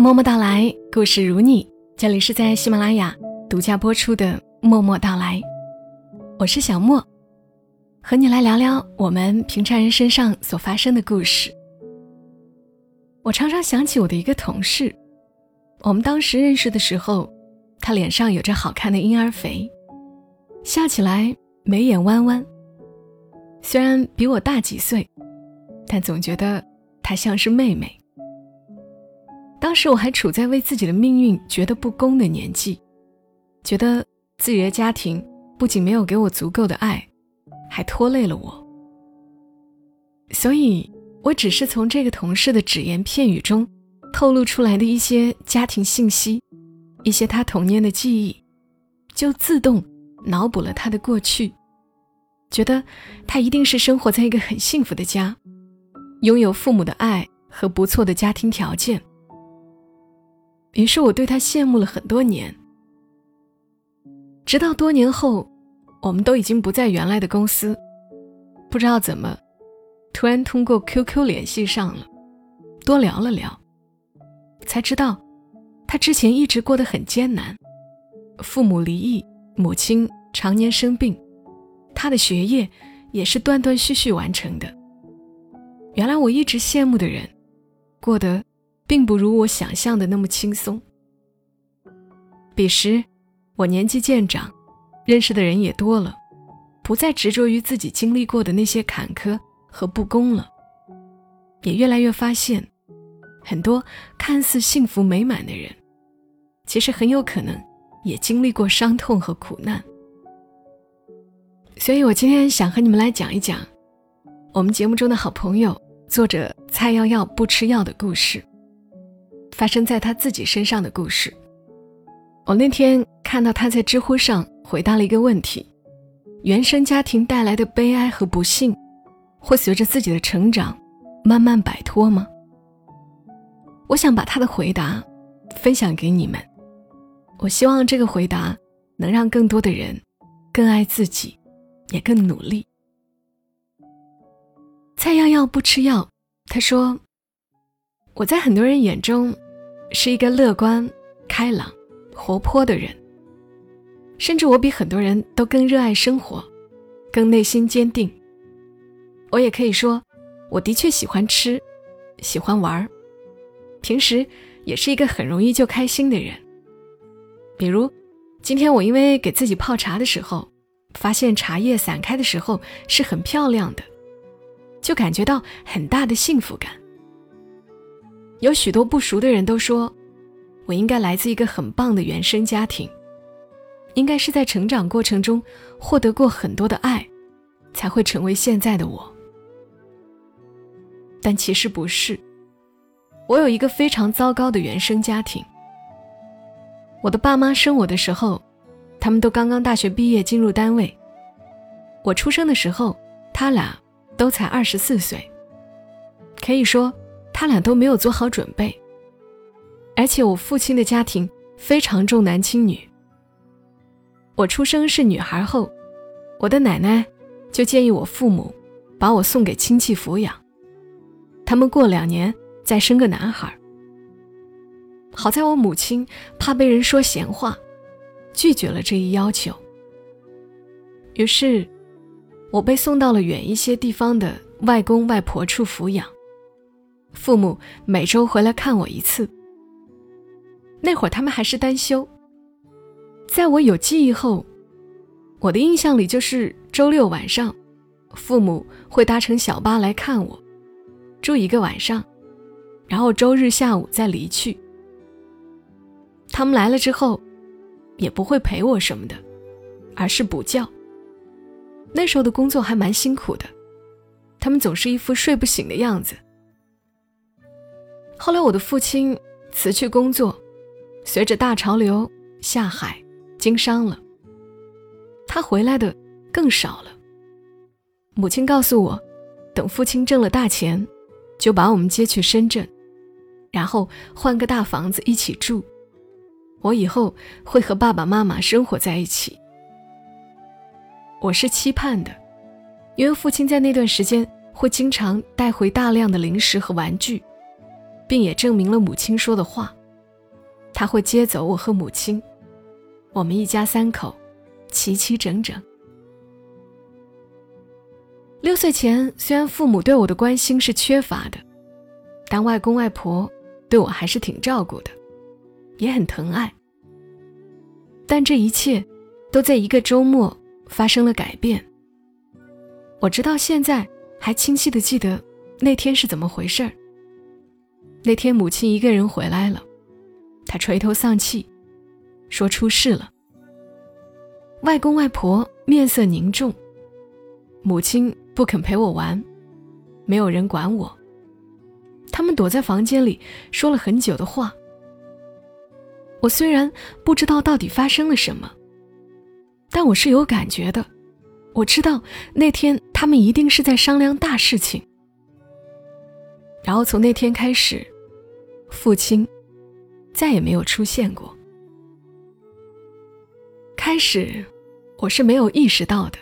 默默到来，故事如你。这里是在喜马拉雅独家播出的《默默到来》，我是小莫，和你来聊聊我们平常人身上所发生的故事。我常常想起我的一个同事，我们当时认识的时候，他脸上有着好看的婴儿肥，笑起来眉眼弯弯。虽然比我大几岁，但总觉得她像是妹妹。当时我还处在为自己的命运觉得不公的年纪，觉得自己的家庭不仅没有给我足够的爱，还拖累了我。所以，我只是从这个同事的只言片语中透露出来的一些家庭信息，一些他童年的记忆，就自动脑补了他的过去，觉得他一定是生活在一个很幸福的家，拥有父母的爱和不错的家庭条件。于是我对他羡慕了很多年，直到多年后，我们都已经不在原来的公司，不知道怎么，突然通过 QQ 联系上了，多聊了聊，才知道，他之前一直过得很艰难，父母离异，母亲常年生病，他的学业也是断断续续完成的。原来我一直羡慕的人，过得。并不如我想象的那么轻松。彼时，我年纪渐长，认识的人也多了，不再执着于自己经历过的那些坎坷和不公了，也越来越发现，很多看似幸福美满的人，其实很有可能也经历过伤痛和苦难。所以我今天想和你们来讲一讲，我们节目中的好朋友作者蔡耀耀不吃药的故事。发生在他自己身上的故事。我那天看到他在知乎上回答了一个问题：原生家庭带来的悲哀和不幸，会随着自己的成长慢慢摆脱吗？我想把他的回答分享给你们。我希望这个回答能让更多的人更爱自己，也更努力。蔡耀耀不吃药，他说：“我在很多人眼中。”是一个乐观、开朗、活泼的人，甚至我比很多人都更热爱生活，更内心坚定。我也可以说，我的确喜欢吃，喜欢玩平时也是一个很容易就开心的人。比如，今天我因为给自己泡茶的时候，发现茶叶散开的时候是很漂亮的，就感觉到很大的幸福感。有许多不熟的人都说，我应该来自一个很棒的原生家庭，应该是在成长过程中获得过很多的爱，才会成为现在的我。但其实不是，我有一个非常糟糕的原生家庭。我的爸妈生我的时候，他们都刚刚大学毕业进入单位。我出生的时候，他俩都才二十四岁，可以说。他俩都没有做好准备，而且我父亲的家庭非常重男轻女。我出生是女孩后，我的奶奶就建议我父母把我送给亲戚抚养，他们过两年再生个男孩。好在我母亲怕被人说闲话，拒绝了这一要求。于是，我被送到了远一些地方的外公外婆处抚养。父母每周回来看我一次。那会儿他们还是单休。在我有记忆后，我的印象里就是周六晚上，父母会搭乘小巴来看我，住一个晚上，然后周日下午再离去。他们来了之后，也不会陪我什么的，而是补觉。那时候的工作还蛮辛苦的，他们总是一副睡不醒的样子。后来，我的父亲辞去工作，随着大潮流下海经商了。他回来的更少了。母亲告诉我，等父亲挣了大钱，就把我们接去深圳，然后换个大房子一起住。我以后会和爸爸妈妈生活在一起。我是期盼的，因为父亲在那段时间会经常带回大量的零食和玩具。并也证明了母亲说的话，他会接走我和母亲，我们一家三口齐齐整整。六岁前，虽然父母对我的关心是缺乏的，但外公外婆对我还是挺照顾的，也很疼爱。但这一切都在一个周末发生了改变。我直到现在还清晰的记得那天是怎么回事儿。那天母亲一个人回来了，她垂头丧气，说出事了。外公外婆面色凝重，母亲。不肯陪我玩，没有人管我。他们躲在房间里说了很久的话。我虽然不知道到底发生了什么，但我是有感觉的。我知道那天他们一定是在商量大事情。然后从那天开始，父亲再也没有出现过。开始我是没有意识到的，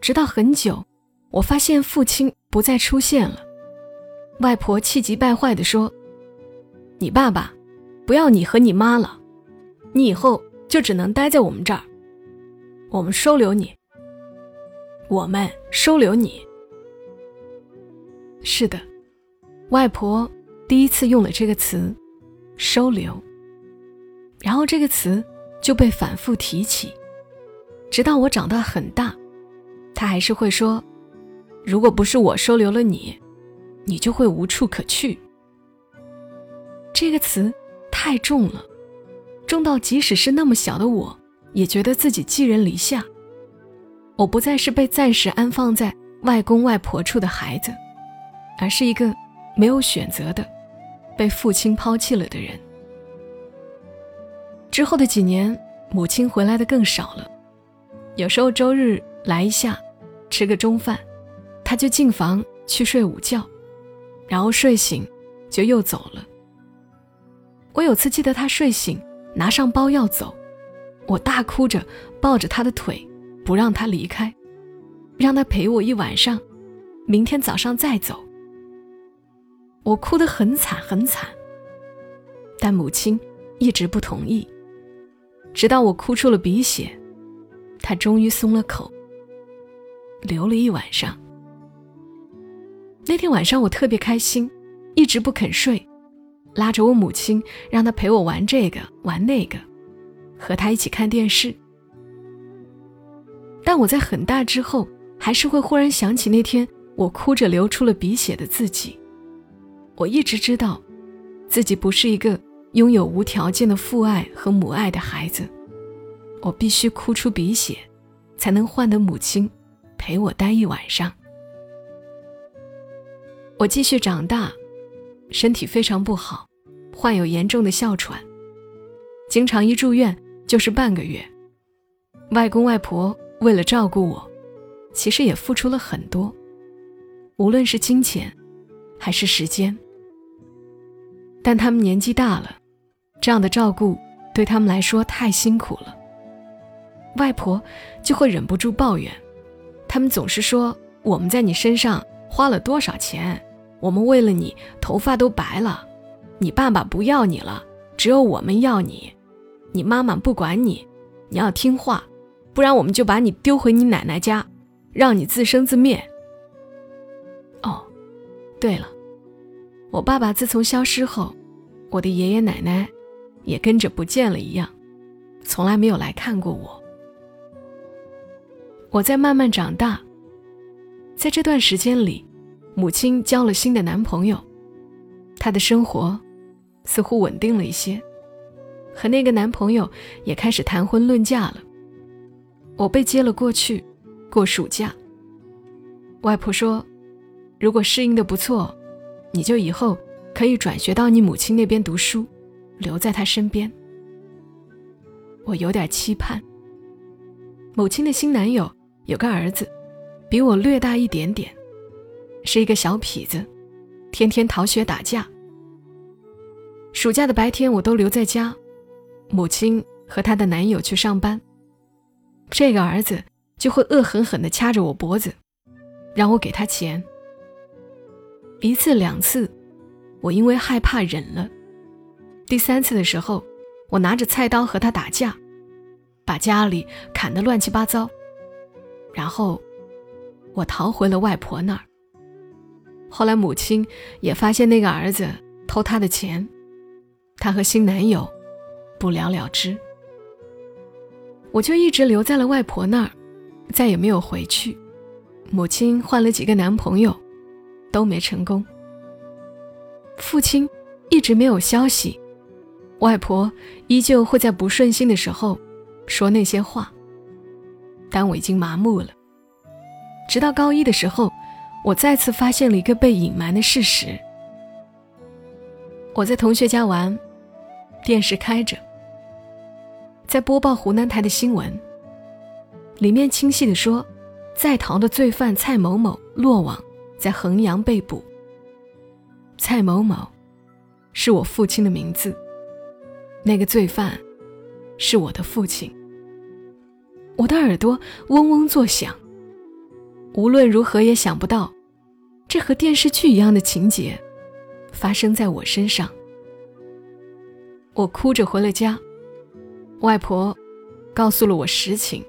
直到很久。我发现父亲不再出现了，外婆气急败坏地说：“你爸爸不要你和你妈了，你以后就只能待在我们这儿。我们收留你，我们收留你。”是的，外婆第一次用了这个词“收留”，然后这个词就被反复提起，直到我长大很大，他还是会说。如果不是我收留了你，你就会无处可去。这个词太重了，重到即使是那么小的我，也觉得自己寄人篱下。我不再是被暂时安放在外公外婆处的孩子，而是一个没有选择的、被父亲抛弃了的人。之后的几年，母亲回来的更少了，有时候周日来一下，吃个中饭。他就进房去睡午觉，然后睡醒就又走了。我有次记得他睡醒拿上包要走，我大哭着抱着他的腿，不让他离开，让他陪我一晚上，明天早上再走。我哭得很惨很惨，但母亲一直不同意，直到我哭出了鼻血，她终于松了口，流了一晚上。那天晚上我特别开心，一直不肯睡，拉着我母亲让她陪我玩这个玩那个，和她一起看电视。但我在很大之后，还是会忽然想起那天我哭着流出了鼻血的自己。我一直知道，自己不是一个拥有无条件的父爱和母爱的孩子，我必须哭出鼻血，才能换得母亲陪我待一晚上。我继续长大，身体非常不好，患有严重的哮喘，经常一住院就是半个月。外公外婆为了照顾我，其实也付出了很多，无论是金钱，还是时间。但他们年纪大了，这样的照顾对他们来说太辛苦了。外婆就会忍不住抱怨，他们总是说我们在你身上花了多少钱。我们为了你，头发都白了。你爸爸不要你了，只有我们要你。你妈妈不管你，你要听话，不然我们就把你丢回你奶奶家，让你自生自灭。哦，对了，我爸爸自从消失后，我的爷爷奶奶也跟着不见了一样，从来没有来看过我。我在慢慢长大，在这段时间里。母亲交了新的男朋友，她的生活似乎稳定了一些，和那个男朋友也开始谈婚论嫁了。我被接了过去，过暑假。外婆说：“如果适应的不错，你就以后可以转学到你母亲那边读书，留在她身边。”我有点期盼。母亲的新男友有个儿子，比我略大一点点。是一个小痞子，天天逃学打架。暑假的白天我都留在家，母亲和她的男友去上班。这个儿子就会恶狠狠地掐着我脖子，让我给他钱。一次两次，我因为害怕忍了。第三次的时候，我拿着菜刀和他打架，把家里砍得乱七八糟。然后，我逃回了外婆那儿。后来母亲也发现那个儿子偷她的钱，她和新男友不了了之。我就一直留在了外婆那儿，再也没有回去。母亲换了几个男朋友，都没成功。父亲一直没有消息，外婆依旧会在不顺心的时候说那些话。但我已经麻木了。直到高一的时候，我再次发现了一个被隐瞒的事实：我在同学家玩，电视开着，在播报湖南台的新闻，里面清晰的说。在逃的罪犯蔡某某落网，在衡阳被捕。蔡某某，是我父亲的名字。那个罪犯，是我的父亲。我的耳朵嗡嗡作响。无论如何也想不到，这和电视剧一样的情节，发生在我身上。我哭着回了家，外婆告诉了我实情。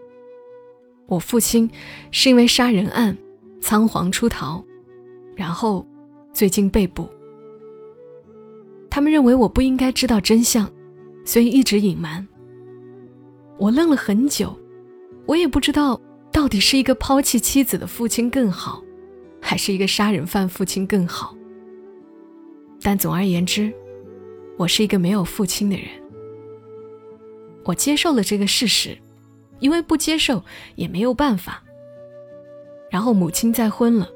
我父亲是因为杀人案仓皇出逃，然后最近被捕。他们认为我不应该知道真相，所以一直隐瞒。我愣了很久，我也不知道到底是一个抛弃妻子的父亲更好，还是一个杀人犯父亲更好。但总而言之，我是一个没有父亲的人。我接受了这个事实。因为不接受也没有办法。然后母亲再婚了，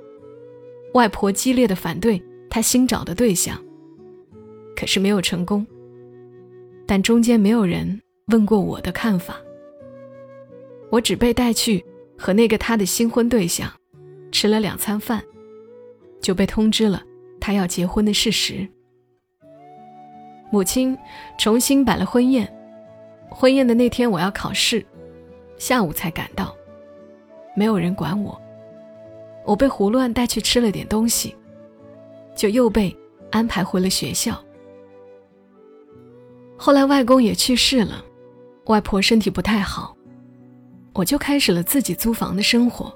外婆激烈的反对她新找的对象，可是没有成功。但中间没有人问过我的看法。我只被带去和那个他的新婚对象吃了两餐饭，就被通知了他要结婚的事实。母亲重新摆了婚宴，婚宴的那天我要考试。下午才赶到，没有人管我。我被胡乱带去吃了点东西，就又被安排回了学校。后来外公也去世了，外婆身体不太好，我就开始了自己租房的生活。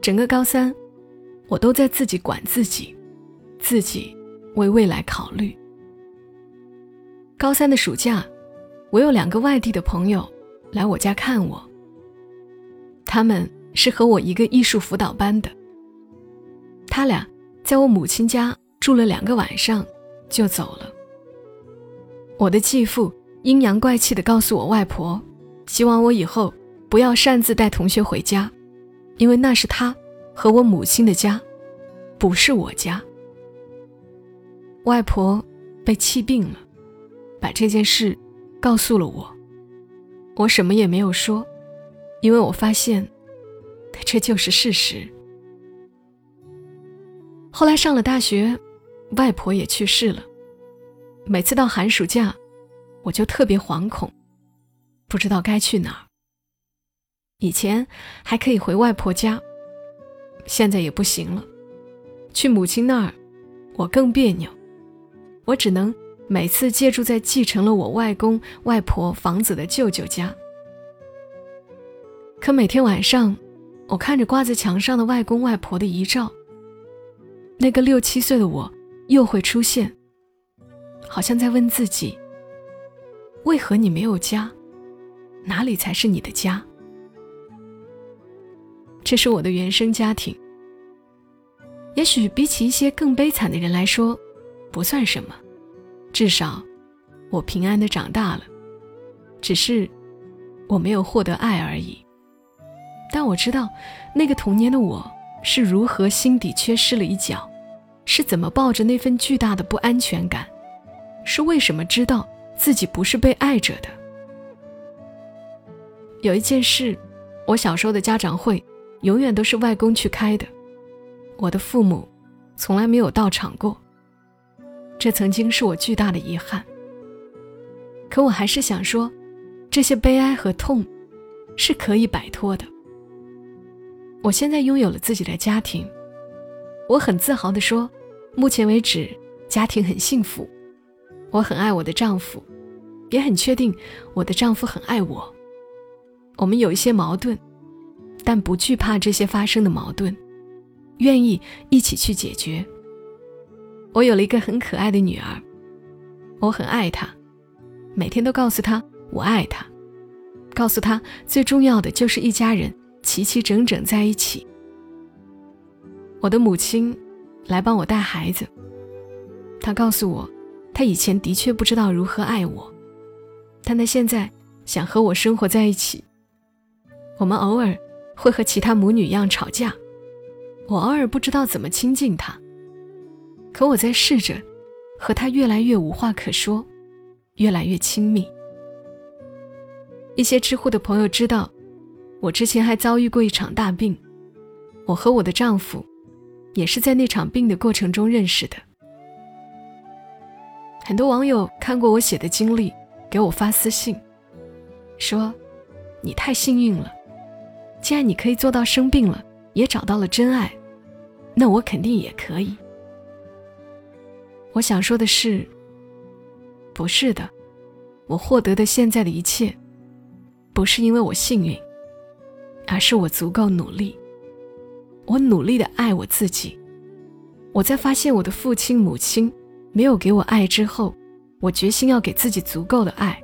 整个高三，我都在自己管自己，自己为未来考虑。高三的暑假，我有两个外地的朋友。来我家看我。他们是和我一个艺术辅导班的。他俩在我母亲家住了两个晚上，就走了。我的继父阴阳怪气地告诉我外婆，希望我以后不要擅自带同学回家，因为那是他和我母亲的家，不是我家。外婆被气病了，把这件事告诉了我。我什么也没有说，因为我发现，这就是事实。后来上了大学，外婆也去世了。每次到寒暑假，我就特别惶恐，不知道该去哪儿。以前还可以回外婆家，现在也不行了。去母亲那儿，我更别扭。我只能。每次借住在继承了我外公外婆房子的舅舅家，可每天晚上，我看着挂在墙上的外公外婆的遗照，那个六七岁的我又会出现，好像在问自己：为何你没有家？哪里才是你的家？这是我的原生家庭，也许比起一些更悲惨的人来说，不算什么。至少，我平安的长大了，只是我没有获得爱而已。但我知道，那个童年的我是如何心底缺失了一角，是怎么抱着那份巨大的不安全感，是为什么知道自己不是被爱着的。有一件事，我小时候的家长会永远都是外公去开的，我的父母从来没有到场过。这曾经是我巨大的遗憾，可我还是想说，这些悲哀和痛是可以摆脱的。我现在拥有了自己的家庭，我很自豪地说，目前为止家庭很幸福，我很爱我的丈夫，也很确定我的丈夫很爱我。我们有一些矛盾，但不惧怕这些发生的矛盾，愿意一起去解决。我有了一个很可爱的女儿，我很爱她，每天都告诉她我爱她，告诉她最重要的就是一家人。齐齐整整在一起。我的母亲来帮我带孩子，她告诉我，她以前的确不知道如何爱我，但她现在想和我生活在一起。我们偶尔会和其他母女一样吵架，我偶尔不知道怎么亲近她。可我在试着和她越来越无话可说，越来越亲密。一些知乎的朋友知道，我之前还遭遇过一场大病，我和我的丈夫也是在那场病的过程中认识的。很多网友看过我写的经历，给我发私信，说：“你太幸运了，既然你可以做到生病了也找到了真爱，那我肯定也可以。”我想说的是，不是的，我获得的现在的一切，不是因为我幸运，而是我足够努力。我努力的爱我自己。我在发现我的父亲母亲没有给我爱之后，我决心要给自己足够的爱，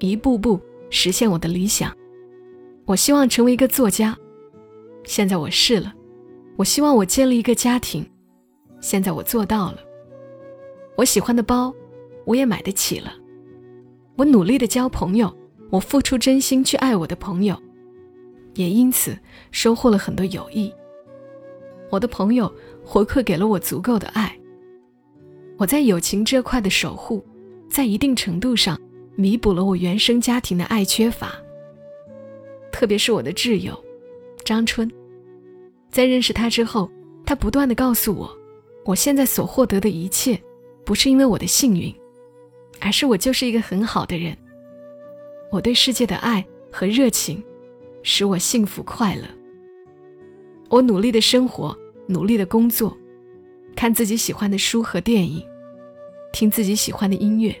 一步步实现我的理想。我希望成为一个作家，现在我试了；我希望我建立一个家庭，现在我做到了。我喜欢的包，我也买得起了。我努力的交朋友，我付出真心去爱我的朋友，也因此收获了很多友谊。我的朋友回馈给了我足够的爱。我在友情这块的守护，在一定程度上弥补了我原生家庭的爱缺乏。特别是我的挚友张春，在认识他之后，他不断的告诉我，我现在所获得的一切。不是因为我的幸运，而是我就是一个很好的人。我对世界的爱和热情，使我幸福快乐。我努力的生活，努力的工作，看自己喜欢的书和电影，听自己喜欢的音乐。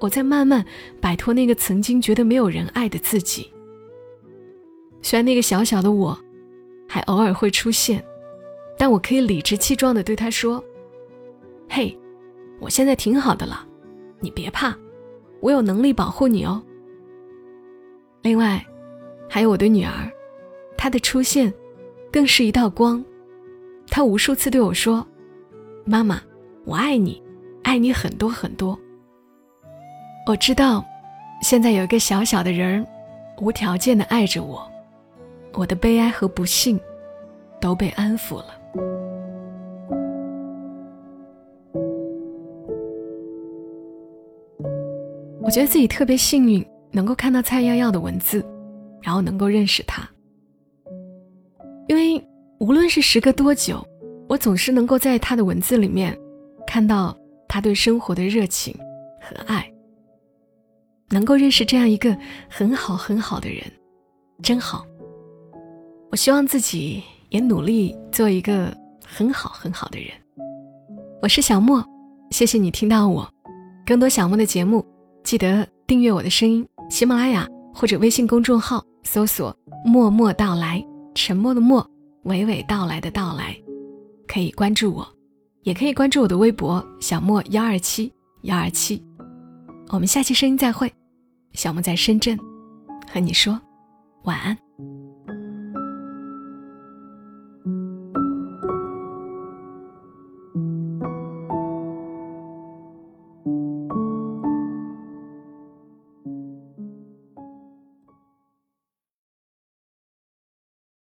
我在慢慢摆脱那个曾经觉得没有人爱的自己。虽然那个小小的我，还偶尔会出现，但我可以理直气壮地对他说：“嘿。”我现在挺好的了，你别怕，我有能力保护你哦。另外，还有我的女儿，她的出现，更是一道光。她无数次对我说：“妈妈，我爱你，爱你很多很多。”我知道，现在有一个小小的人儿，无条件的爱着我，我的悲哀和不幸，都被安抚了。我觉得自己特别幸运，能够看到蔡耀耀的文字，然后能够认识他。因为无论是时隔多久，我总是能够在他的文字里面看到他对生活的热情和爱。能够认识这样一个很好很好的人，真好。我希望自己也努力做一个很好很好的人。我是小莫，谢谢你听到我，更多小莫的节目。记得订阅我的声音，喜马拉雅或者微信公众号搜索“默默到来”，沉默的默，娓娓道来的到来，可以关注我，也可以关注我的微博小莫幺二七幺二七。我们下期声音再会，小莫在深圳，和你说晚安。